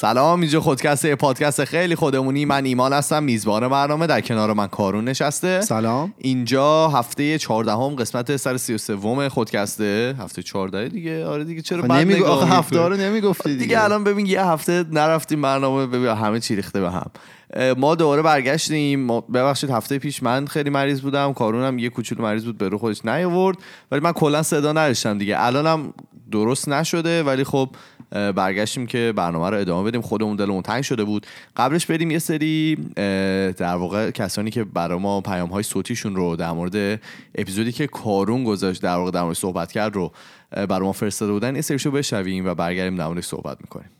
سلام اینجا خودکسته پادکست خیلی خودمونی. من ایمان هستم میزبان برنامه. در کنار من کارون نشسته. سلام. اینجا هفته 14 هم قسمت سر 33 خودکسته. هفته 14 دیگه؟ آره دیگه چرا بعد نمیگو آخه؟ هفته رو نمی‌گفتی دیگه دیگه. الان ببین یه هفته نرفتیم برنامه ببین همه چی ریخته به هم. ما دوباره برگشتیم. ببخشید هفته پیش من خیلی مریض بودم کارون هم یه کوچولو مریض بود به رو خودش نیاورد. ولی من کلا صدا نداشتم دیگه. الانم درست نشده ولی خب برگشتیم که برنامه رو ادامه بدیم. خودمون دلمون تنگ شده بود. قبلش بریم یه سری در واقع کسانی که برای ما پیام های صوتیشون رو در مورد اپیزودی که کارون گذاشت در واقع در مورد صحبت کرد رو برای ما فرستاده بودن. یه سریشو بشنویم و برگردیم در موردش صحبت می‌کنیم.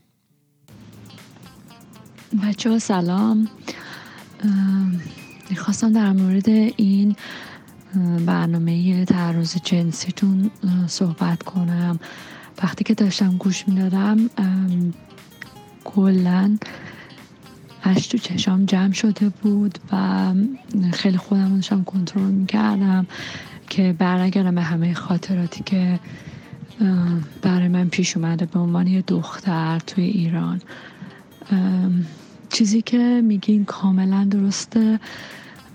بچه سلام. ام، می‌خواستم در مورد این ام، برنامه تعرض جنسیتون صحبت کنم. وقتی که داشتم گوش می‌دادم کلا اش تو چشام جمع شده بود و خیلی خودم داشتم کنترل می‌کردم که برنگردم به همه خاطراتی که برای من پیش اومده به عنوان یه دختر توی ایران. چیزی که میگین کاملا درسته.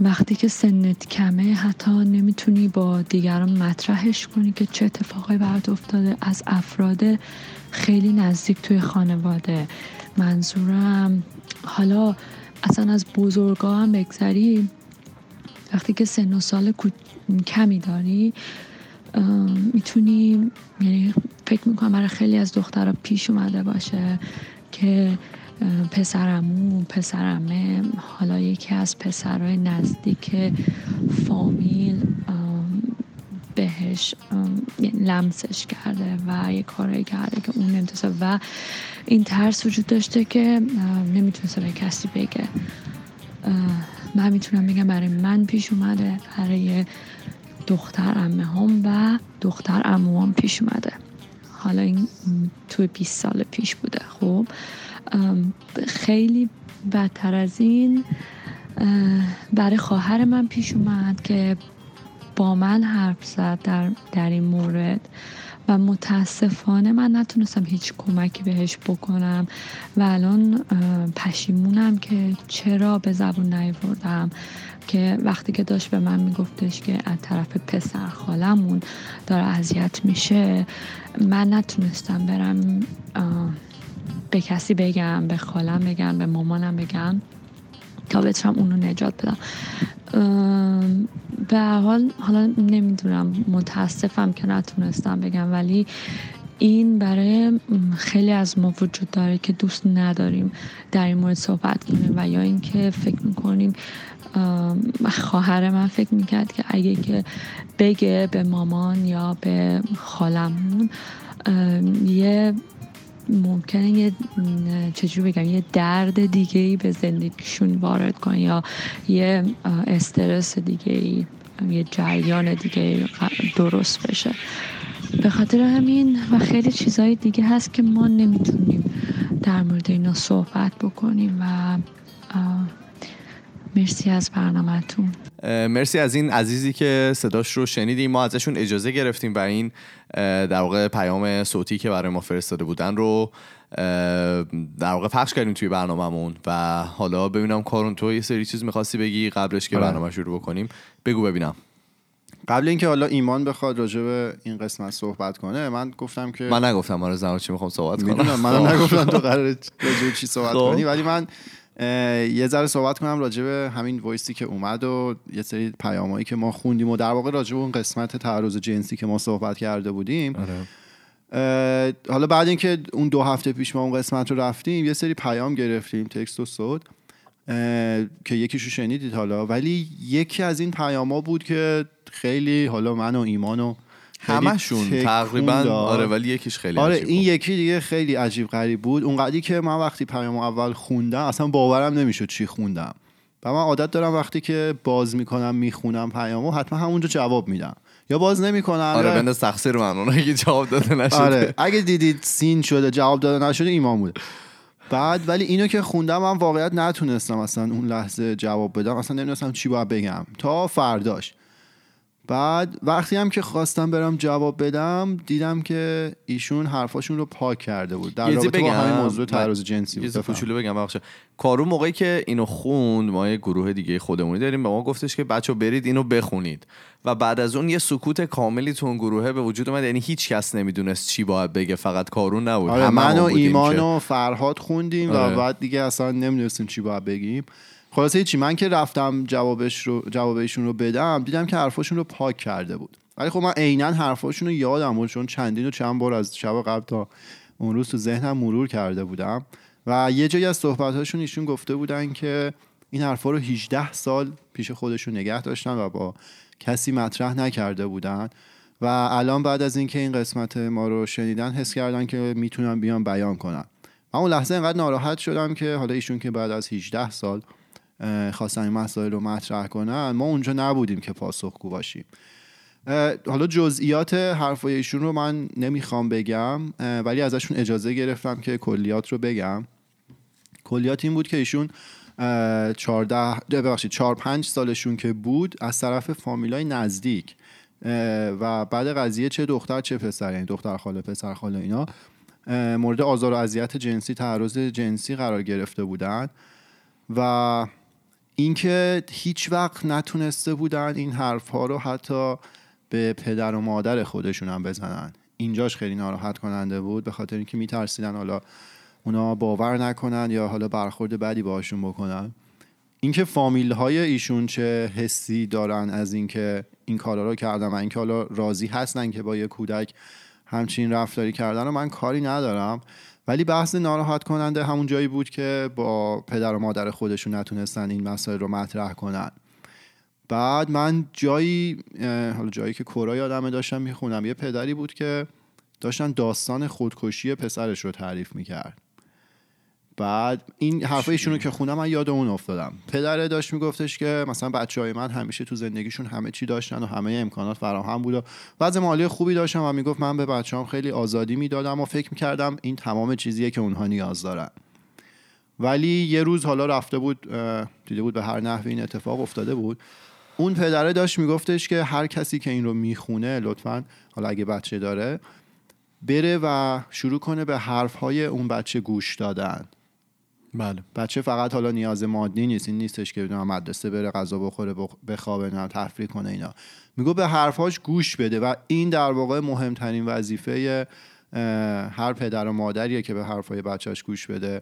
وقتی که سنت کمه حتی نمی‌تونی با دیگران مطرحش کنی که چه اتفاقی برات افتاده. از افراد خیلی نزدیک توی خانواده منظورم. حالا اصلا از بزرگا هم بگذری. وقتی که سن و سال کمی داری می‌تونی یعنی فکر می‌کنم برای خیلی از دخترها پیش اومده باشه که پسرمو پسرمه حالا یکی از پسرهای نزدیک فامیل ام، بهش لمسش کرده و یه کارایی کرده که اون نمی‌تونسته. و این ترس وجود داشته که نمی‌تونسته به کسی بگه. من می‌تونم بگم برای من پیش اومده برای دختر امه هم و دختر اموام پیش اومده. حالا این توی 20 سال پیش بوده خب؟ خیلی بدتر از این برای خواهر من پیش اومد که با من حرف زد در, در این مورد و متاسفانه من نتونستم هیچ کمکی بهش بکنم و الان پشیمونم که چرا به زبون نیاوردم که وقتی که داشت به من میگفتش که از طرف پسر خالمون داره اذیت میشه من نتونستم برم به کسی بگم به خالم بگم به مامانم بگم تا بتونم اونو نجات بدم. به حال حالا نمی‌دونم متاسفم که نتونستم بگم ولی این برای خیلی از ما وجود داره که دوست نداریم در این مورد صحبت کنیم و یا اینکه فکر می‌کنیم خواهر من فکر می‌کرد که اگه که بگه به مامان یا به خالمون یه ممکنه یه چجوری بگم یه درد دیگه ای به زندگیشون وارد کنه یا یه استرس دیگه ای یه جریان دیگه درست بشه. به خاطر همین و خیلی چیزهای دیگه هست که ما نمی‌تونیم در مورد اینا صحبت بکنیم و مرسی از برنامهتون. مرسی از این عزیزی که صداش رو شنیدیم. ما ازشون اجازه گرفتیم و این در واقع پیام صوتی که برای ما فرستاده بودن رو در واقع پخش کردیم توی برنامهمون و حالا ببینم کارون تو یه سری چیز می‌خواستی بگی قبلش که آره. برنامه شروع بکنیم؟ بگو ببینم. قبل اینکه حالا ایمان بخواد راجع به این قسمت صحبت کنه من گفتم که من نگفتم آره زمان چی می‌خوام صحبت کنم. می‌دونم منم نگفتم تو قرار راجع به چی صحبت خب. کنی ولی من یه ذره صحبت کنم راجع به همین وایسی که اومد و یه سری پیامایی که ما خوندیم و در واقع راجع به اون قسمت تعرض جنسی که ما صحبت کرده بودیم آره. حالا بعد اینکه اون دو هفته پیش ما اون قسمت رو رفتیم یه سری پیام گرفتیم تکست و صوت که یکیشو شنیدید حالا ولی یکی از این پیاما بود که خیلی حالا من و ایمان و همشون تکون تقریبا. آره ولی یکیش خیلی آره عجیب این بود. یکی دیگه خیلی عجیب غریب بود. اونقدری که من وقتی پیام اول خوندم اصلا باورم نمی‌شد چی خوندم. و من عادت دارم وقتی که باز می‌کنم می‌خونم پیامو حتما همونجا جواب میدم. یا باز نمی‌کنم آره یا- بنداز تقصیر من که جواب داده نشده. آره اگه دیدید سین شده جواب داده نشده ایمان بوده. بعد ولی اینو که خوندم من واقعیت نتونستم اصلا اون لحظه جواب بدم. اصلا نمی‌دونستم چی باید بگم. تا فرداش. بعد وقتی هم که خواستم برم جواب بدم دیدم که ایشون حرفاشون رو پاک کرده بود. در رابطه با بگم؟ همین موضوع تعرض جنسی بود. کوچولو بگم. بخشه کارو موقعی که اینو خوند ما یه گروه دیگه خودمونی داریم به ما گفتش که بچه برید اینو بخونید. و بعد از اون یه سکوت کاملی تو اون گروهه به وجود اومد. یعنی هیچ کس نمی‌دونست چی باید بگه. فقط کارون نبود. آره من و ایمان و فرهاد خوندیم آره. و بعد دیگه اصلا نمی‌دونستیم چی باید بگیم. خلاصه چی؟ من که رفتم جوابش رو جواب ایشون رو بدم دیدم که حرفاشون رو پاک کرده بود. ولی خب من عینا حرفاشون رو یادم بود چون چندین و چند بار از شب قبل تا اون روز تو ذهنم مرور کرده بودم. و یه جایی از صحبتاشون ایشون گفته بودن که این حرفا رو 18 سال پیش خودشون نگه داشتن و با کسی مطرح نکرده بودن. و الان بعد از اینکه این قسمت ما رو شنیدن حس کردن که می‌تونن بیان بیان کنن. من اون لحظه اینقدر ناراحت شدم که حالا ایشون که بعد از 18 سال خواستن این مسائل رو مطرح کنن ما اونجا نبودیم که پاسخگو باشیم. حالا جزئیات حرفای ایشون رو من نمی‌خوام بگم ولی ازشون اجازه گرفتم که کلیات رو بگم. کلیات این بود که ایشون اه، 14 نه، ببخشید 4 5 سالشون که بود از طرف فامیلای نزدیک. و بعد قضیه چه دختر چه پسر یعنی دختر خاله پسر خاله اینا مورد آزار و اذیت جنسی تعرض جنسی قرار گرفته بودن. و اینکه هیچ وقت نتونسته بودن این حرف ها رو حتی به پدر و مادر خودشون هم بزنن. اینجاش خیلی ناراحت کننده بود به خاطر اینکه میترسیدن حالا اونا باور نکنن یا حالا برخورد بدی باهاشون بکنن. اینکه فامیل های ایشون چه حسی دارن از اینکه این کارا رو کردن و اینکه حالا راضی هستن که با یه کودک همچین رفتاری کردن و من کاری ندارم. ولی بحث ناراحت کننده همون جایی بود که با پدر و مادر خودشون نتونستن این مسائل رو مطرح کنن. بعد من جایی حالا جایی که کورا یادمه داشتم می‌خونم. یه پدری بود که داشتن داستان خودکشی پسرش رو تعریف می‌کرد. بعد این حرفایشون رو که خونم من یاد اون افتادم. پدره داشت میگفتش که مثلا بچه های من همیشه تو زندگیشون همه چی داشتن و همه امکانات فراهم بود و وضع مالی خوبی داشتم و می‌گفت من به بچه هم خیلی آزادی می‌دادم و فکر می‌کردم این تمام چیزیه که اونها نیاز دارن. ولی یه روز حالا رفته بود دیده بود به هر نحوی این اتفاق افتاده بود. اون پدره داشت میگفتش که هر کسی که این رو می‌خونه لطفا حالا اگه بچه داره بره و شروع کنه به حرفهای اون بچه گوش دادن. بله. بچه فقط حالا نیاز مادی نیست این نیستش که بدون مدرسه بره غذا بخوره بخ- بخوابه نه تفریح کنه اینا. میگو به حرفاش گوش بده و این در واقع مهمترین وظیفه هر پدر و مادریه که به حرفای بچهش گوش بده.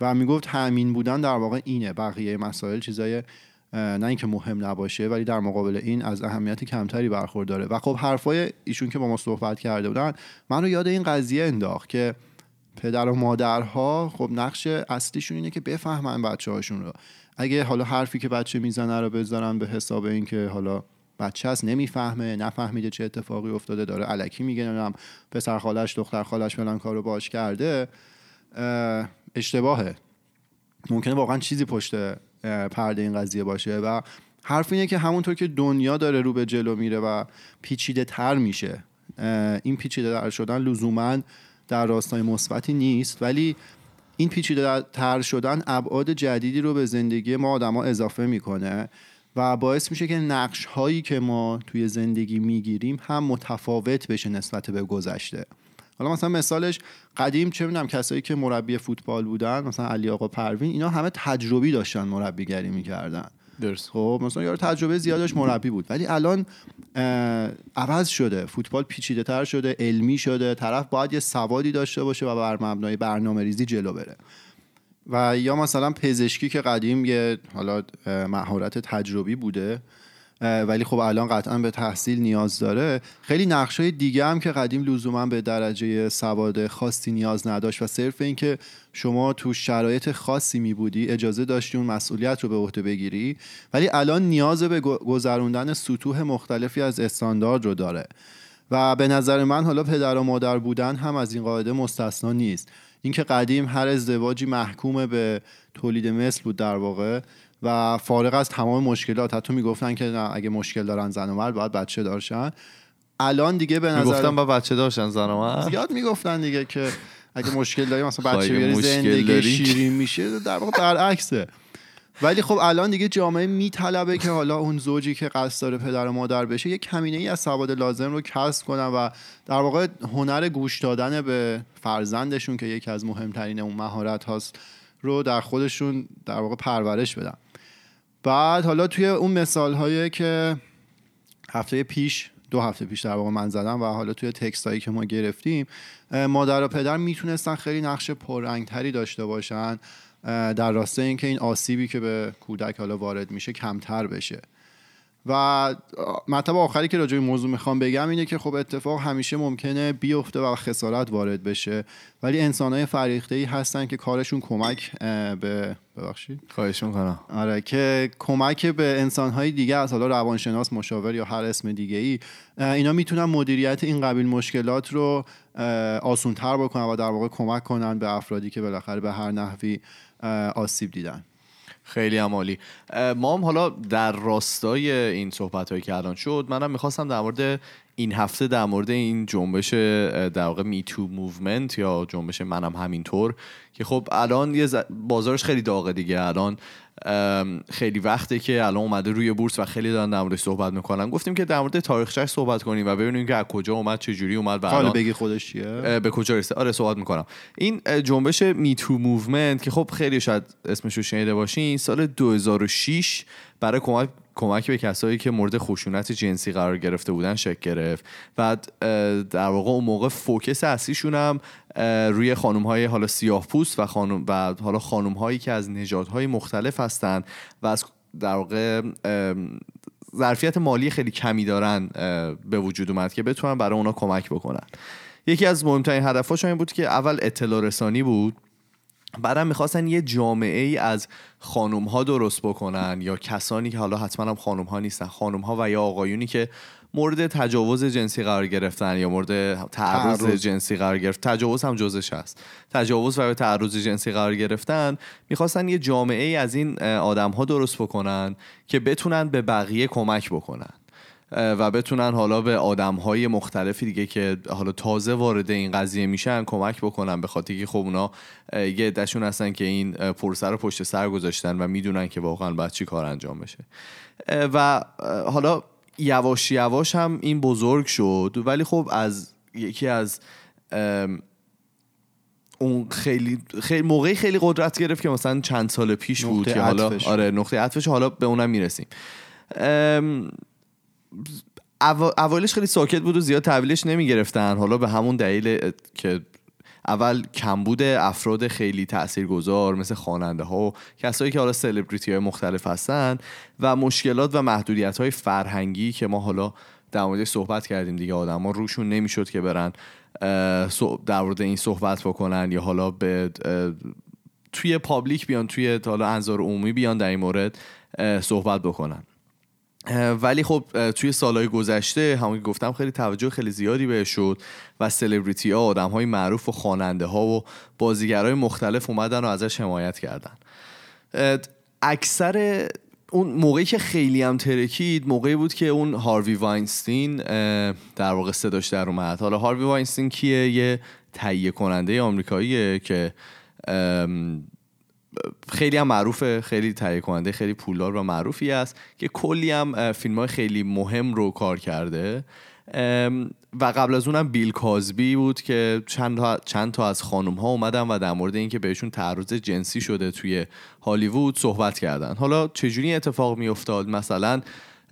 و می‌گفت همین بودن در واقع اینه بقیه مسائل چیزای نه اینکه مهم نباشه ولی در مقابل این از اهمیت کمتری برخورداره. و خب حرفای ایشون که با ما صحبت کرده بودن من رو یاد این قضیه انداخت که پدر و مادرها خب نقش اصلیشون اینه که بفهمن بچه هاشون رو. اگه حالا حرفی که بچه می‌زنه رو بذارن به حساب اینکه حالا بچه هست نمی‌فهمه نفهمیده چه اتفاقی افتاده داره علکی میگه نمی‌دونم پسر خالش دختر خالش فلان کارو باش کرده اه، اشتباهه. ممکنه واقعا چیزی پشت پرده این قضیه باشه و حرف اینه که همونطور که دنیا داره رو به جلو میره و پیچیده تر میشه این پیچیده تر شدن لزوما در راستای مثبتی نیست ولی این پیچیده تر شدن ابعاد جدیدی رو به زندگی ما آدما اضافه می‌کنه و باعث میشه که نقش هایی که ما توی زندگی می‌گیریم هم متفاوت بشه نسبت به گذشته. حالا مثلا مثالش قدیم چه می‌دونم کسایی که مربی فوتبال بودن مثلا علی آقا پروین اینا همه تجربی داشتن مربیگری می‌کردن. درست. خب مثلا یارو تجربه زیادش مربی بود. ولی الان عوض شده. فوتبال پیچیده تر شده علمی شده. طرف باید یه سوادی داشته باشه و بر مبنای برنامه ریزی جلو بره. و یا مثلا پزشکی که قدیم یه حالا مهارت تجربی بوده ولی خب الان قطعا به تحصیل نیاز داره. خیلی نقشای دیگه هم که قدیم لزوما به درجه سواد خاصی نیاز نداشت و صرف اینکه شما تو شرایط خاصی می بودی اجازه داشتی اون مسئولیت رو به عهده بگیری ولی الان نیاز به گذروندن سطوح مختلفی از استاندارد رو داره. و به نظر من حالا پدر و مادر بودن هم از این قاعده مستثنا نیست. اینکه قدیم هر ازدواجی محکوم به تولید مثل بود در واقع و فارغ از تمام مشکلات حتی می‌گفتن که نه اگه مشکل دارن زن و مرد باید بچه دارشن الان دیگه به نظر گفتم با بچه داشتن زن و مرد؟ زیاد می‌گفتن دیگه که اگه مشکل داری مثلا خب بچه بیاری زندگی داری. شیرین میشه در واقع برعکسه. ولی خب الان دیگه جامعه میطلبه که حالا اون زوجی که قصد داره پدر و مادر بشه یک کمینه ای از سواد لازم رو کسب کنن و در واقع هنر گوش دادن به فرزندشون که یکی از مهمترین اون مهارت هاست رو در خودشون در واقع پرورش بدن. بعد حالا توی اون مثال هایی که هفته پیش دو هفته پیش در واقع من زدم و حالا توی تکست هایی که ما گرفتیم مادر و پدر می‌تونستن خیلی نقش پررنگتری داشته باشن در راستای اینکه این آسیبی که به کودک حالا وارد میشه کمتر بشه. و مطلب آخری که راجع به موضوع می‌خوام بگم اینه که خب اتفاق همیشه ممکنه بیفته و خسارت وارد بشه. ولی انسان های فریخته ای هستن که کارشون کمک به ببخشید. خواهش می‌کنم آره که کمک به انسان های دیگه از حالا روانشناس مشاور یا هر اسم دیگه ای اینا می‌تونن مدیریت این قبیل مشکلات رو آسونتر بکنن و در واقع کمک کنن به افرادی که بالاخره به هر نحوی آسیب دیدن. خیلی عالی ما هم حالا در راستای این صحبت هایی که الان شد منم می‌خواستم در مورد این هفته در مورد این جنبش در واقع Me Too movement یا جنبش منم همینطور که خب الان یه بازارش خیلی داغه دیگه. الان خیلی وقته که الان اومده روی بورس و خیلی دارن در موردش صحبت می‌کنن. گفتیم که در مورد تاریخش صحبت کنیم و ببینیم که از کجا اومد چه جوری اومد و الان بگی خودش چیه؟ به کجا رسید. آره صحبت می‌کنم. این جنبش Me Too movement که خب خیلی شاید اسمش رو شنیده باشین سال 2006 برای کمک کمک به کسایی که مورد خشونت جنسی قرار گرفته بودن شکل گرفت. و در واقع اون موقع focus اصلیشون هم روی خانم های حالا سیاه پوست و خانم و حالا خانم هایی که از نژادهای مختلف هستند و از در واقع ظرفیت مالی خیلی کمی دارن به وجود اومد که بتونن برای اونا کمک بکنن. یکی از مهمترین هدفهاش این بود که اول اطلاع رسانی بود. بعدم می‌خواستن یه جامعه ای از خانوم ها درست بکنن یا کسانی که حالا حتما هم خانوم ها نیستن خانوم ها و یا آقایونی که مورد تجاوز جنسی قرار گرفتن یا مورد تعرض جنسی قرار گرفت. تجاوز هم جزش هست. تجاوز و تعرض جنسی قرار گرفتن می‌خواستن یه جامعه ای از این آدم ها درست بکنن که بتونن به بقیه کمک بکنن. و بتونن حالا به آدم های مختلفی دیگه که حالا تازه وارد این قضیه میشن کمک بکنن به خاطر که خب اونا یه عدهشون هستن که این پرسه رو پشت سر گذاشتن و می‌دونن که واقعا باید چی کار انجام بشه. و حالا یواش یواش هم این بزرگ شد ولی خب از یکی از اون خیلی خیلی موقعی خیلی قدرت گرفت که مثلا چند سال پیش بود که حالا آره نقطه عطفش حالا به اونم می‌رسیم. اولش خیلی ساکت بود و زیاد تحویلش نمی گرفتن حالا به همون دلیل که اول کمبود افراد خیلی تاثیرگذار مثل خواننده ها و کسایی که حالا سلبریتی های مختلف هستن و مشکلات و محدودیت های فرهنگی که ما حالا در مورد صحبت کردیم دیگه آدم ها روشون نمی‌شد که برن در مورد این صحبت بکنن یا حالا به توی پابلیک بیان توی حالا انظار عمومی بیان در این مورد صحبت بکنن. ولی خب توی سالهای گذشته همون که گفتم خیلی توجه خیلی زیادی بهش شد و سلبریتی ها آدم های معروف و خواننده ها و بازیگرای مختلف اومدن و ازش حمایت کردن. اکثر اون موقعی که خیلی هم ترکید موقعی بود که اون هاروی واینستین در واقع صداش در اومد. حالا هاروی واینستین کیه؟ یه تهیه کننده آمریکاییه که خیلی هم معروفه خیلی تهیه کننده خیلی پولدار و معروفی است که کلی هم فیلم های خیلی مهم رو کار کرده. و قبل از اونم بیل کازبی بود که چند تا, چند تا از خانم ها اومدن و در مورد اینکه بهشون تعرض جنسی شده توی هالیوود صحبت کردن. حالا چجوری اتفاق می افتاد مثلا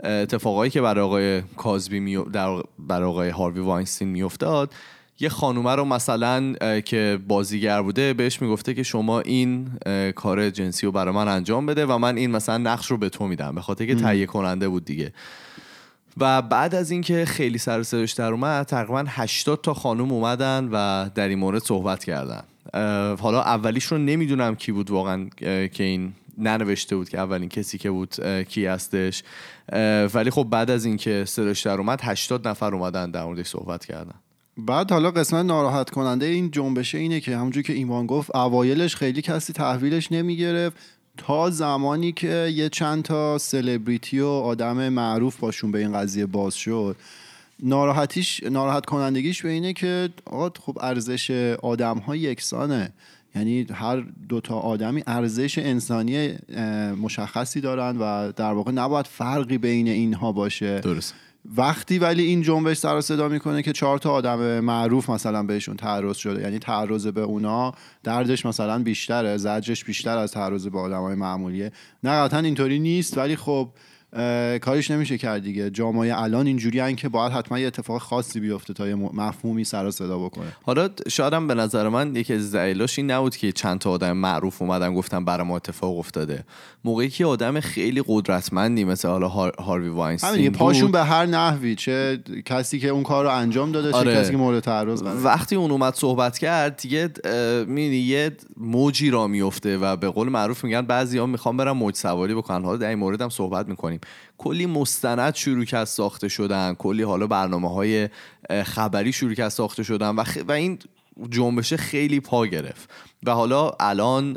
اتفاقایی که برای آقای کازبی در برای آقای هاروی واینستین می افتاد یه خانومه رو مثلا که بازیگر بوده بهش می‌گفته که شما این کار جنسی رو برای من انجام بده و من این مثلا نقش رو به تو میدم به خاطر که تهیه کننده بود دیگه. و بعد از اینکه خیلی سر صداش در اومد تقریبا 80 تا خانم اومدن و در این مورد صحبت کردن. حالا اولیش رو نمی‌دونم کی بود واقعا که این ننوشته بود که اولین کسی که بود کی هستش. ولی خب بعد از اینکه صداش در اومد 80 نفر اومدن در موردش صحبت کردن. بعد حالا قسمت ناراحت کننده این جنبشه اینه که همونجور که ایمان گفت اوایلش خیلی کسی تحویلش نمی‌گرفت تا زمانی که یه چند تا سلبریتی و آدم معروف باشون به این قضیه باز شد. ناراحتیش ناراحت کنندگیش به اینه که آقا خب ارزش آدم ها یکسانه. یعنی هر دوتا آدمی ارزش انسانی مشخصی دارن و در واقع نباید فرقی بین اینها باشه. درست وقتی ولی این جنبش سر صدا می‌کنه که چهار تا آدم معروف مثلا بهشون تعرض شده یعنی تعرض به اونا دردش مثلا بیشتره زجرش بیشتر از تعرض به آدمای معمولیه. نه قطعا اینطوری نیست ولی خب کارش نمیشه کرد دیگه. جامعه الان اینجوری که باید حتما یه اتفاق خاصی بیفته تا یه مفهومی سر صدا بکنه. حالا شادم به نظر من یکی از دلایلش این نبود که چند تا آدم معروف اومدن گفتن برای ما اتفاق افتاده. موقعی که آدم خیلی قدرتمندی مثل حالا هاروی واینستین پاشون به هر نحوی چه کسی که اون کار رو انجام داده چه آره. کسی که مورد تعرض وقتی اون اومد صحبت کرد دیگه می‌بینی یه موجی را میفته و به قول معروف میگن بعضیا می‌خوان برن موج سواری بکنن. حالا در این مورد هم صحبت می‌کنیم. کلی مستند شروع کرد ساخته شدن کلی حالا برنامه های خبری شروع کرد ساخته شدن و, و این جنبشه خیلی پا گرفت. و حالا الان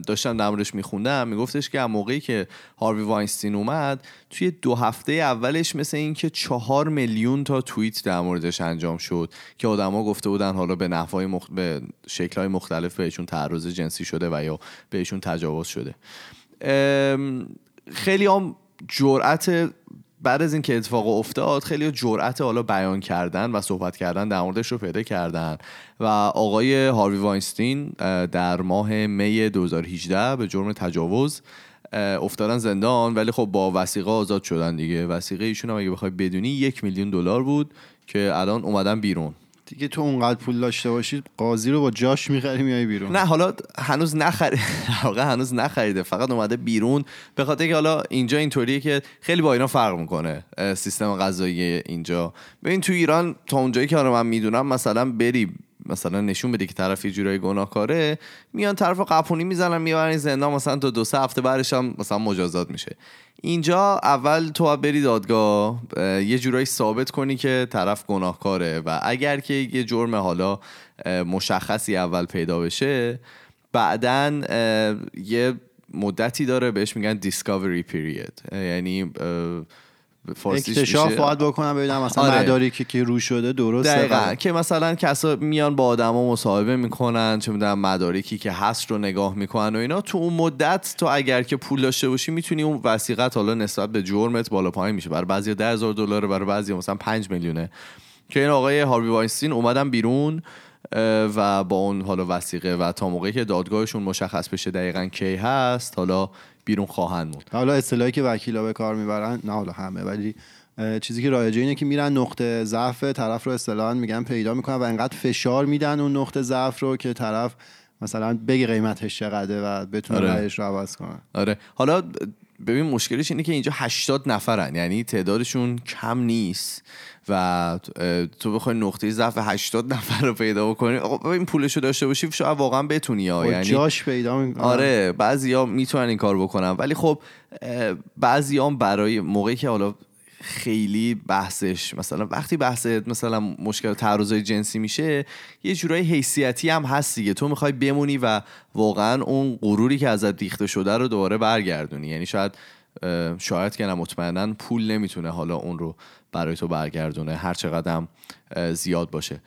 داشتم در موردش میخوندم میگفتش که موقعی که هاروی واینستین اومد توی دو هفته اولش مثل اینکه چهار میلیون تا توییت در موردش انجام شد که آدما گفته بودن حالا به نحوهای مخ... به شکلهای مختلف بهشون تعرض جنسی شده و یا بهشون تجاوز شده. خیلی هم جرأت بعد از اینکه اتفاق افتاد خیلی جرأت حالا بیان کردن و صحبت کردن در موردش رو پیدا کردن. و آقای هاروی واینستین در ماه می 2018 به جرم تجاوز افتادن زندان ولی خب با وسیقه آزاد شدن دیگه. وسیقه ایشون هم اگه بخوای بدونی یک میلیون دلار بود که الان اومدن بیرون. دیگه تو اونقدر پول داشته باشید قاضی رو با جاش می‌خری میای بیرون. نه حالا هنوز نخرید هنوز نخریده فقط اومده بیرون. به خاطر که حالا اینجا اینطوریه که خیلی با اینا فرق می‌کنه سیستم قضایی اینجا. ببین تو ایران تا اونجایی که من می‌دونم مثلا بری مثلا نشون بده که طرف یه جورایی گناهکاره میان طرف قپونی می‌زنن می‌برن زندان مثلا تا دو سه هفته بعدش هم مثلا مجازات میشه. اینجا اول تو بری دادگاه یه جورایی ثابت کنی که طرف گناهکاره و اگر که یه جرم حالا مشخصی اول پیدا بشه بعدا یه مدتی داره بهش میگن دیسکاوری پیریود یعنی اکتشاف باید بکنم ببینم مثلا آره. مدارکی که رو شده درسته؟ دقیقا. که مثلا کسا میان با آدما مصاحبه می‌کنن چه می‌دونم مدارکی که هست رو نگاه می‌کنن و اینا. تو اون مدت تو اگر که پول داشته باشی می‌تونی اون وسیقت حالا نسبت به جرمت بالا پایین میشه. برای بعضی 10000 دلار برای بعضی مثلا 5 میلیونه. که این آقای هاروی واینستین اومدن بیرون و با اون حالا وسیقه و تا موقعی که دادگاهشون مشخص بشه دقیقا کی هست حالا بیرون خواهند موند. حالا اصطلاحی که وکیلا به کار می‌برن نه حالا همه ولی چیزی که رایجه اینه که میرن نقطه ضعف طرف رو اصطلاحا میگن پیدا می‌کنن و انقدر فشار میدن اون نقطه ضعف رو که طرف مثلا بگی قیمتش چقدره و بتونه آره. رو عوض کنه. آره. حالا ببین مشکلش اینه که اینجا 80 نفرن. یعنی تعدادشون کم نیست. و تو بخوای نقطه ضعف 80 نفر رو پیدا بکنی این پولشو داشته باشی شاید واقعا بتونی ها. یعنی جاش پیدا می‌کنن آره بعضیا می‌تونن این کار بکنن. ولی خب بعضی برای موقعی که حالا خیلی بحثش مثلا وقتی بحث مثلا مشکل تعرضای جنسی میشه یه جورایی حیثیتی هم هست دیگه. تو می‌خوای بمونی و واقعا اون غروری که ازت ریخته شده رو دوباره برگردونی. یعنی شاید شاید که مطمئنا پول نمی‌تونه حالا اون رو برای تو برگردونه هر چقدر زیاد باشه.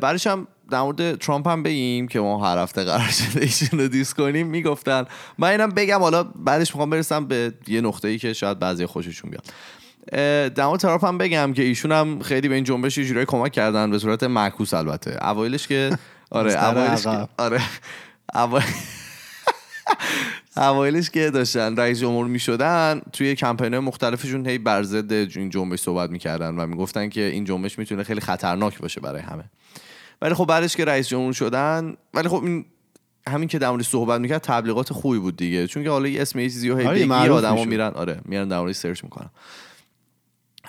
برش هم در مورد ترامپ هم بگیم که ما هر هفته قرار شده ایشون رو دیس کنیم. می‌گفتن من اینم بگم حالا بعدش می‌خوام برسم به یه نقطه ای که شاید بعضی خوششون بیاد. مورد ترامپ هم بگم که ایشون هم خیلی به این جنبش جورایی کمک کردن به صورت معکوس البته. اوایلش که آره اوایلش که آره. اوایلش که داشتن رئیس جمهور می شدن توی کمپین مختلفشون هی بر ضد این جنبش صحبت می‌کردن و می‌گفتن که این جنبش می‌تونه خیلی خطرناک باشه برای همه. ولی خب بعدش که رئیس جمهور شدن ولی خب این همین که در مورد صحبت می‌کرد تبلیغات خوبی بود دیگه. چون که حالا یه اسم یه چیزی هی آره آدما میرن آره میرن در سرچ می‌کنن.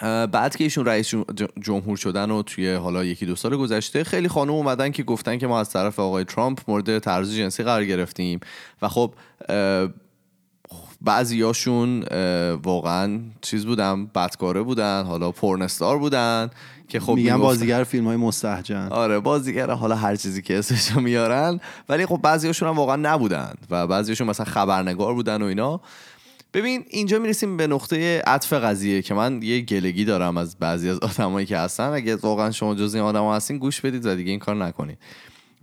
بعد که ایشون رئیس جمهور شدن و توی حالا یکی دو سال گذشته خیلی خانم اومدن که گفتن که ما از طرف آقای ترامپ مورد تعرض جنسی قرار گرفتیم. و خب بعضیاشون واقعا چیز بودن بدکاره بودن حالا پرنستار بودن که خب میگن بازیگر فیلم های مستحجن. آره بازیگر حالا هر چیزی که اسمشو میارن. ولی خب بعضیاشون هم واقعا نبودن و بعضیاشون مثلا خبرنگار بودن و اینا. ببین اینجا می‌رسیم به نقطه عطف قضیه که من یه گلگی دارم از بعضی از آدمایی که هستن. اگه واقعا شما جز این آدما هستین گوش بدید و دیگه این کار نکنید.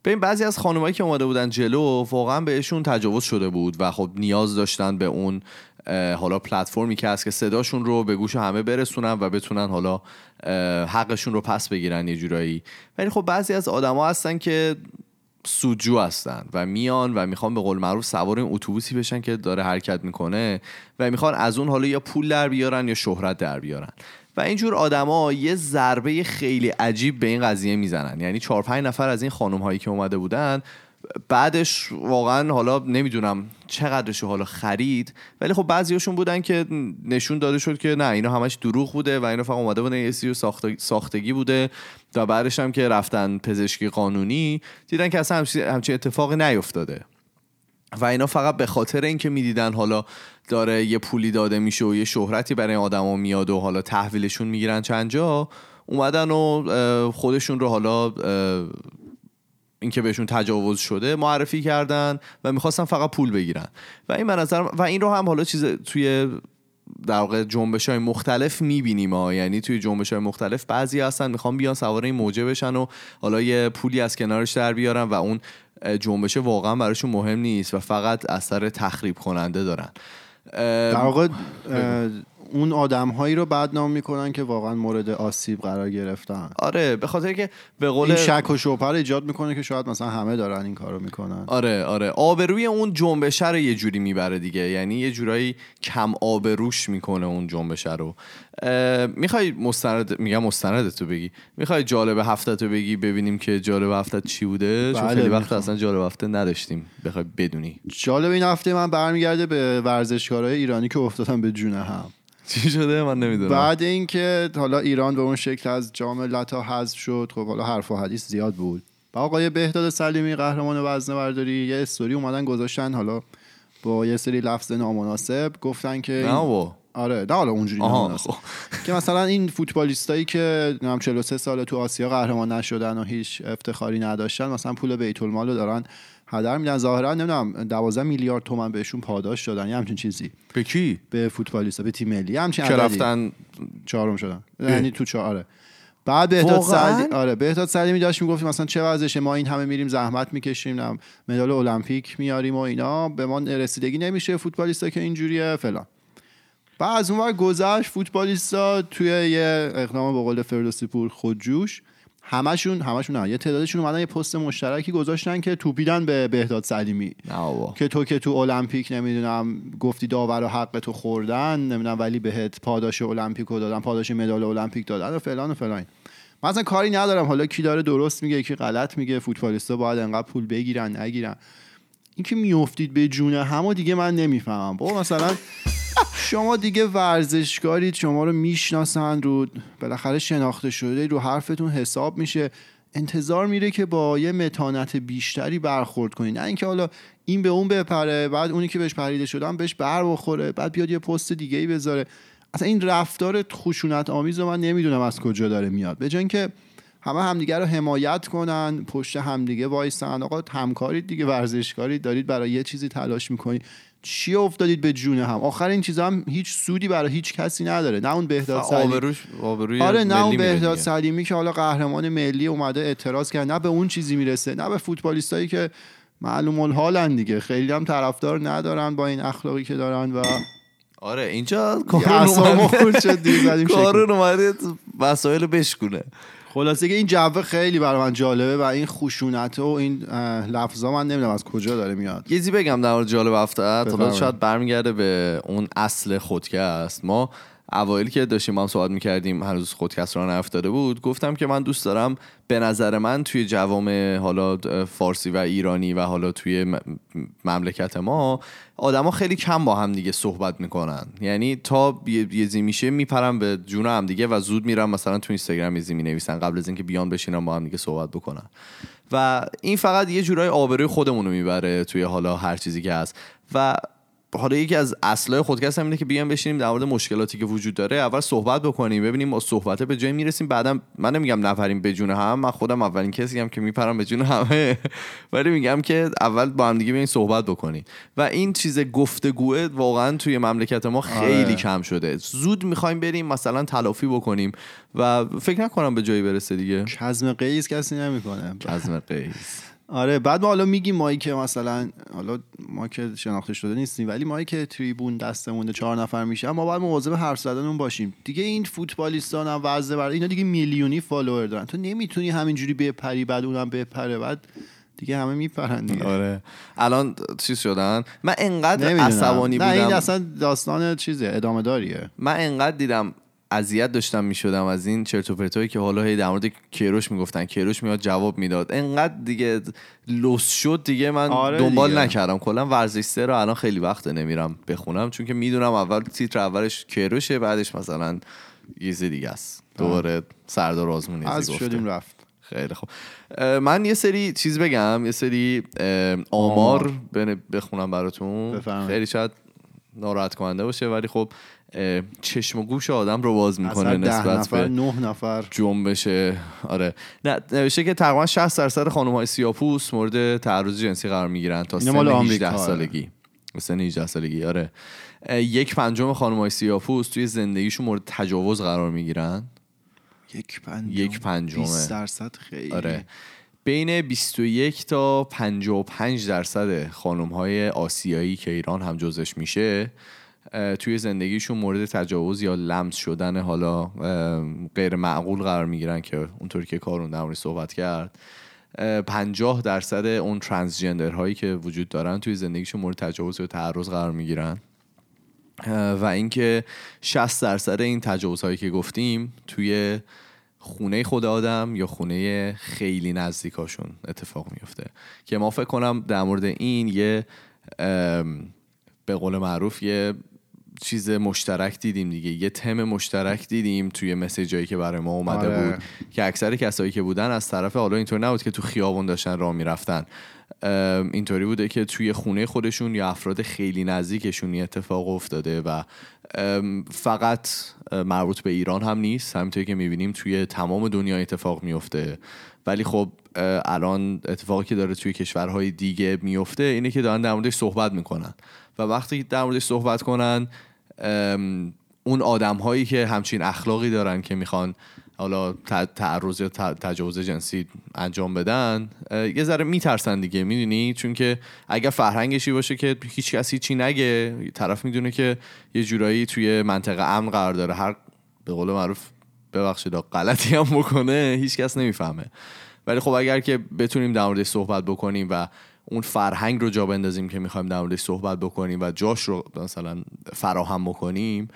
ببین بعضی از خانمایی که اومده بودن جلو واقعا بهشون تجاوز شده بود و خب نیاز داشتن به اون حالا پلتفرمی که هست که صداشون رو به گوش همه برسونن و بتونن حالا حقشون رو پس بگیرن یه جورایی. ولی خب بعضی از آدما هستن که سودجو هستن و میان و می‌خوان به قول معروف سوار این اتوبوسی بشن که داره حرکت می‌کنه و می‌خوان از اون حالا یا پول در بیارن یا شهرت در بیارن. و اینجور آدما یه ضربه خیلی عجیب به این قضیه می‌زنن. یعنی چهار پنج نفر از این خانم هایی که اومده بودن بعدش واقعا حالا نمی‌دونم چقدرش حالا خرید ولی خب بعضیاشون بودن که نشون داده شد که نه اینا همش دروغ بوده و اینا فقط اومده بودن یه سری ساختگی بوده و بعدش هم که رفتن پزشکی قانونی دیدن که اصلا همچین اتفاقی نیفتاده. و اینا فقط به خاطر اینکه می‌دیدن حالا داره یه پولی داده میشه و یه شهرتی برای آدما میاد و حالا تحویلشون می‌گیرن چند جا اومدن و خودشون رو حالا اینکه بهشون تجاوز شده معرفی کردن و می‌خواستن فقط پول بگیرن. و این نظر و این رو هم حالا چیز توی در واقع جنبش های مختلف می‌بینیم ها. یعنی توی جنبش های مختلف بعضی هستن می‌خوان بیان سوار این موجه بشن و حالا یه پولی از کنارش در بیارن و اون جنبشه واقعا براشون مهم نیست و فقط اثر تخریب کننده دارن. در واقع اون آدم هایی رو بدنام می‌کنن که واقعا مورد آسیب قرار گرفتن. آره به خاطر که به قول این شک و شبهه ایجاد می‌کنه که شاید مثلا همه دارن این کارو می‌کنن. آره آره. آبروی اون جنبشه رو یه جوری می‌بره دیگه. یعنی یه جورایی کم آبروش می‌کنه اون جنبشه رو. می‌خوای مستند میگم مستند تو بگی. می‌خوای جالب هفته تو بگی ببینیم که جالب هفته چی بوده؟ چون بله، خیلی وقت اصلا جالب هفته نداشتیم بخوای بدونی. جالب این هفته من برمیگرده به ورزشکارهای ایرانی که افتادن به جون هم چی شده؟ من نمی‌دونم. بعد اینکه حالا ایران به اون شکل از جام لتا حذف شد خب حالا حرف و حدیث زیاد بود. و آقای بهداد سلیمی قهرمان وزنه برداری یه استوری اومدن گذاشتن حالا با یه سری لفظ نامناسب گفتن که نه آره نه حالا اونجوری نامناسب. خب. که مثلا این فوتبالیستایی که نام 43 سال تو آسیا قهرمان نشدن و هیچ افتخاری نداشتن مثلا پول بیت المال رو دارن هدر میدن ظاهرا نمی‌دونم 12 میلیارد تومن بهشون پاداش دادن یه همچین چیزی. به کی؟ به فوتبالیستا به تیم ملی. همچین که رفتن چهارم شدن. یعنی تو چهار آره. بعد بهداد سعیدی آره بهداد سعیدی داشت می‌گفت مثلا چه وضعشه ما این همه میریم زحمت می‌کشیم مدال المپیک میاریم و اینا به ما رسیدگی نمیشه فوتبالیستا که اینجوریه فلان. بعد از اونور گذشت فوتبالیستا توی یه اقدام به قول فردوسی پور خودجوش همشون همشون نه. یه تعدادشون اومدن یه پست مشترکی گذاشتن که توپیدن به بهداد سلیمی. که تو که تو المپیک نمی‌دونم گفتی داور و حق تو خوردن نمی‌دونم ولی بهت پاداش المپیک رو دادن پاداش مدال المپیک دادن و فلان و فلان. من اصلا کاری ندارم. حالا کی داره درست میگه کی غلط میگه فوتبالیستا باید انقدر پول بگیرن نگیرن. اینکه میافتید به جون همو دیگه من نمی‌فهمم. بابا مثلا شما دیگه ورزشکارید شما رو می‌شناسن رو بالاخره شناخته شده رو حرفتون حساب میشه. انتظار میره که با یه متانت بیشتری برخورد کنید نه اینکه حالا این به اون بپره بعد اونی که بهش پریده شدن بهش بر بخوره بعد بیاد یه پست دیگه ای بذاره. اصلا این رفتار خشونت آمیز رو من نمی‌دونم از کجا داره میاد. به که همه همدیگه رو حمایت کنن پشت همدیگه وایسن. آقا همکاری دیگه ورزشکاری دارید برای یه چیزی تلاش می‌کنید. چی افتادید به جون هم؟ آخر این چیزا هم هیچ سودی برای هیچ کسی نداره. نه اون بهداد سلیمی. آره نه اون بهداد سلیمی که حالا قهرمان ملی اومده اعتراض کرد. نه به اون چیزی می‌رسه نه به فوتبالیستایی که معلوم الحالن دیگه. خیلی هم طرفدار ندارن با این اخلاقی که دارن و آره اینجا کارون اومده وسایل بشکونه. خلاصه که این جو خیلی برای من جالبه و این خشونت و این لفظا من نمی‌دونم از کجا داره میاد. یه چیزی بگم در مورد جالب هفته شاید برمیگرده به اون اصل خودکست. ما اوایل که داشتیم هم صحبت می‌کردیم هنوز خودکست را نیفتاده بود گفتم که من دوست دارم به نظر من توی جوام حالا فارسی و ایرانی و حالا توی مملکت ما آدما خیلی کم با هم دیگه صحبت می‌کنن. یعنی تا یه زی میشه میپرم به جون هم دیگه و زود میرم مثلا تو اینستاگرام یه می نویسن قبل از اینکه بیان بشینن با هم دیگه صحبت بکنن. و این فقط یه جورای آبروی خودمون رو می‌بره توی حالا هر چیزی که هست. و حالا یکی از اصلای خودکست هم اینه که بیام بشینیم در مورد مشکلاتی که وجود داره. اول صحبت بکنیم ببینیم ما صحبت به جای می‌رسیم بعدم من نمیگم نفریم به جون هم من خودم اولین کسی هم که میپرم به جون همه. ولی میگم که اول با هم دیگه بیاین صحبت بکنیم. و این چیز گفتگوه واقعا توی مملکت ما خیلی آره. کم شده. زود می‌خوایم بریم مثلا تلافی بکنیم و فکر نکنم به جایی برسه دیگه. کزم قیس کسی نمی‌کنه. کزم قیس آره بعد ما حالا میگیم مایی که مثلا حالا ما که شناخته شده نیستیم ولی مایی که تریبون دستمون چهار نفر میشه ما باید مواظب حرف زدنمون باشیم. دیگه این فوتبالیستان هم وضع برای اینا دیگه میلیونی فالوور دارن. تو نمی‌تونی همینجوری بپری بعد اونم بپره بعد دیگه همه میپرن دیگه. آره. الان چیز شدن؟ من انقدر. عصبانی نه این بودم. اصلا داستان چیزه ادامه داریه. من انقدر دیدم اذیت داشتم می‌شدم از این چرت و پرتایی که حالا هی در مورد کیروش می‌گفتن. کیروش میاد جواب می‌داد. انقدر دیگه لوس شد دیگه من آره دنبال دیگه. نکردم. کلا ورزش رو الان خیلی وقت نمیرم بخونم چون که می‌دونم اول تیتر اولش کیروشه بعدش مثلا یه دیگه است. دوباره سردار آزمونی از شدیم رفت. خیلی خوب. من یه سری چیز بگم. یه سری آمار بن- بخونم براتون. بفرمایید. خیلی شاید ناراحت کننده باشه ولی خب چشم و گوش آدم رو باز می‌کنه نسبت نفر به نه نفر. جنبش آره. نه نوشته که تقریبا 60 درصد خانم های سیاپوس مورد تعرض جنسی قرار می‌گیرن تا سن مال 18 آمریکا، سالگی. سن 18 سالگی آره. یک پنجم خانم های سیاپوس توی زندگیشون مورد تجاوز قرار می‌گیرن. یک پنجم. یک پنجمه. 20 درصد خیلی. آره. بین 21 تا 55 درصد خانم های آسیایی که ایران هم جزش میشه توی زندگیشون مورد تجاوز یا لمس شدن حالا غیر معقول قرار می‌گیرن که اونطوری که کارون در صحبت کرد. اه، 50 درصد اون ترانسجندر هایی که وجود دارن توی زندگیشون مورد تجاوز یا تعرض قرار می‌گیرن. و اینکه 60 درصد این تجاوزهایی که گفتیم توی خونه خود آدم یا خونه خیلی نزدیکاشون اتفاق میفته که ما فکر کنم در مورد این یه به قول معروف یه چیز مشترک دیدیم دیگه. یه تم مشترک دیدیم توی مسیجایی که برای ما اومده آره. بود که اکثر کسایی که بودن از طرف حالا اینطور نبود که تو خیابون داشتن راه می‌رفتن. اینطوری بوده که توی خونه خودشون یا افراد خیلی نزدیکشون این اتفاق افتاده و فقط مربوط به ایران هم نیست. همینطوری که می‌بینیم توی تمام دنیا اتفاق میفته ولی خب الان اتفاقی که داره توی کشورهای دیگه میفته اینه که دارن در موردش صحبت می‌کنن. و وقتی در موردش صحبت کنن اون آدم هایی که همچین اخلاقی دارن که می‌خوان حالا تعرض یا تجاوز جنسی انجام بدن یه ذره میترسن دیگه می‌دونی؟ چون که اگر فرهنگشی باشه که هیچ کسی چی نگه طرف می‌دونه که یه جورایی توی منطقه امن قرار داره. هر به قول معروف ببخشید غلطی هم بکنه هیچ کس نمی‌فهمه. ولی خب اگر که بتونیم در موردش صحبت بکنیم و اون فرهنگ رو جا بندازیم که می‌خوایم در موردش صحبت بکنیم و جاش رو مثلا فراهم بکنیم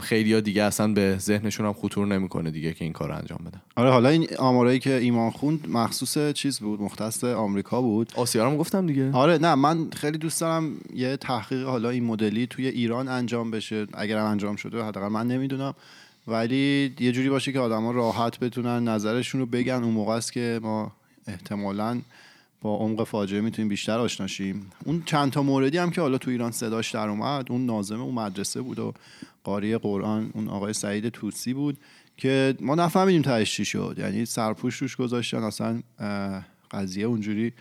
خیلی ها دیگه اصلا به ذهنشون هم خطور نمی‌کنه دیگه که این کار رو انجام بدن. آره حالا این آمارایی که ایمان خوند مخصوص چیز بود مختص آمریکا بود. آسیارم گفتم دیگه. آره نه من خیلی دوست دارم یه تحقیق حالا این مدلی توی ایران انجام بشه اگرم انجام شده حداقل من نمی‌دونم. ولی یه جوری باشه که آدما راحت بتونن نظرشون رو بگن. اون موقع است که ما احتمالاً با عمق فاجعه می‌تونیم بیشتر آشناشیم اون چند تا موردی هم که حالا تو ایران صداش در اومد اون ناظم اون مدرسه بود و قاری قرآن اون آقای سعید توسی بود که ما نفهمیدیم تهش چی شد. یعنی سرپوش روش گذاشتن اصلا قضیه اونجوری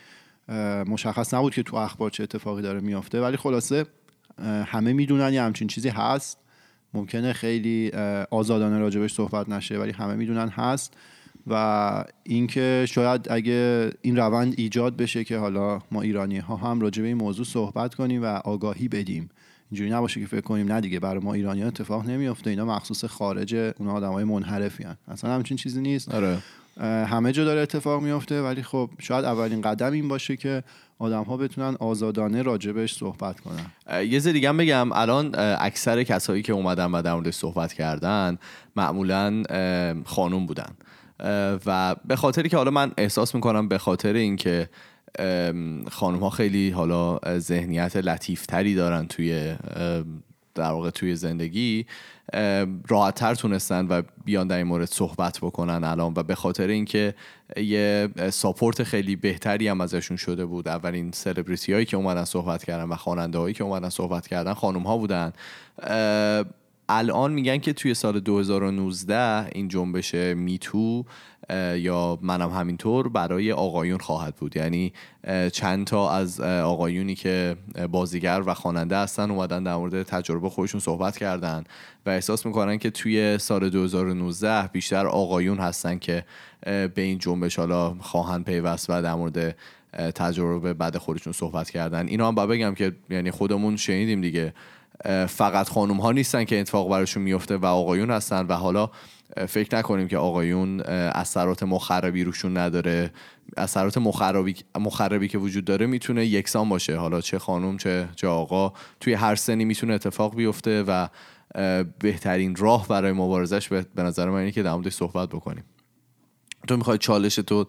مشخص نبود که تو اخبار چه اتفاقی داره میافته. ولی خلاصه همه می‌دونن یه همچین چیزی هست. ممکنه خیلی آزادانه راجبش صحبت نشه ولی همه می‌دونن هست. و اینکه شاید اگه این روند ایجاد بشه که حالا ما ایرانی ها هم راجع به این موضوع صحبت کنیم و آگاهی بدیم. اینجوری نباشه که فکر کنیم نه دیگه برای ما ایرانی ها اتفاق نمیافته. اینا مخصوص خارج اون آدم های منحرفی هن. اصلا همچین چیزی نیست. آره. همه جا داره اتفاق میافته ولی خب شاید اولین قدم این باشه که آدم ها بتونن آزادانه راجبش صحبت کنن. یه ذره دیگه بگم. الان اکثر کسایی که اومدن و در موردش صحبت کردن معمولا اه، خانوم بودن. و به خاطری که حالا من احساس می‌کنم به خاطر اینکه خانوم ها خیلی حالا ذهنیت لطیفتری دارن توی در واقع توی زندگی راحت تر تونستن و بیان در این مورد صحبت بکنن الان و به خاطر اینکه یه ساپورت خیلی بهتری هم ازشون شده بود. اولین سلبریتی هایی که اومدن صحبت کردن و خواننده هایی که اومدن صحبت کردن خانم ها بودن الان میگن که توی سال 2019 این جنبش میتو یا منم همینطور برای آقایون خواهد بود. یعنی چند تا از آقایونی که بازیگر و خواننده هستن اومدن در مورد تجربه خودشون صحبت کردن و احساس می‌کنن که توی سال 2019 بیشتر آقایون هستن که به این جنبش حالا خواهند پیوست و در مورد تجربه بعد خودشون صحبت کردن. اینا هم با بگم که یعنی خودمون شنیدیم دیگه. فقط خانوم ها نیستن که اتفاق براشون میفته و آقایون هستن و حالا فکر نکنیم که آقایون اثرات مخربی روشون نداره. اثرات مخربی, مخربی که وجود داره می‌تونه یکسان باشه. حالا چه خانوم چه چه آقا توی هر سنی می‌تونه اتفاق بیفته و بهترین راه برای مبارزش به نظر من اینه که در صحبت بکنیم. تو می‌خوای چالش تو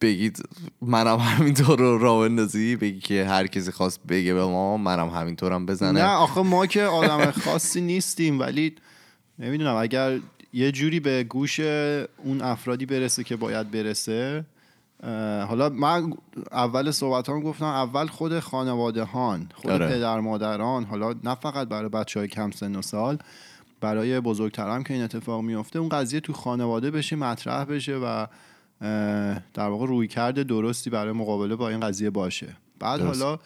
بگید منم همینطور رو راه اندازی بگی که هر کسی خواست بگه به ما منم همینطورم بزنه نه آخه ما که آدم خاصی نیستیم ولی نمی‌دونم اگر یه جوری به گوش اون افرادی برسه که باید برسه حالا من اول صحبت هم گفتم اول خود خانواده هان خود آره. پدر مادران حالا نه فقط برای بچه های کم سن و سال برای بزرگترم که این اتفاق میفته اون قضیه تو خانواده بشه مطرح بشه و در واقع روی کرده درستی برای مقابله با این قضیه باشه. بعد حالا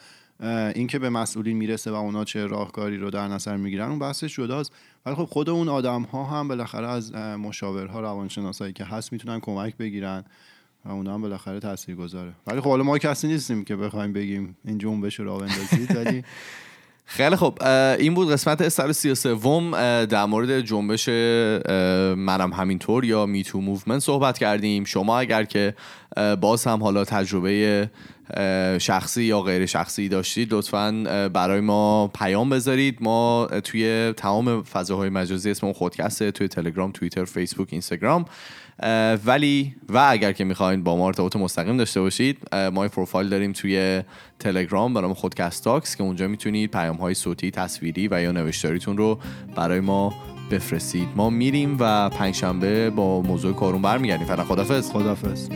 اینکه به مسئولین می‌رسه و اونا چه راهکاری رو در نظر می‌گیرن اون بحثش جداست. ولی خب خود اون آدم ها هم بالاخره از مشاورها روانشناسایی که هست می‌تونن کمک بگیرن و اونا هم بالاخره تاثیر گذاره ولی خب حالا ما کسی نیستیم که بخوایم بگیم این جنبش رو بندازید ولی خیلی خب این بود قسمت استر سی سوم در مورد جنبش منم همینطور یا Me Too movement صحبت کردیم. شما اگر که باز هم حالا تجربه شخصی یا غیر شخصی داشتید لطفا برای ما پیام بذارید. ما توی تمام فضاهای مجازی اسم خودکسته توی تلگرام توییتر فیسبوک اینستاگرام. ولی و اگر که می‌خواین با ما ارتباط مستقیم داشته باشید ما پروفایل داریم توی تلگرام به نام خودکست تاکس که اونجا می‌تونید پیام های صوتی تصویری و یا نوشتاریتون رو برای ما بفرستید. ما میریم و پنجشنبه با موضوع کارون برمیگردیم. فعلا خدافظ خدافظ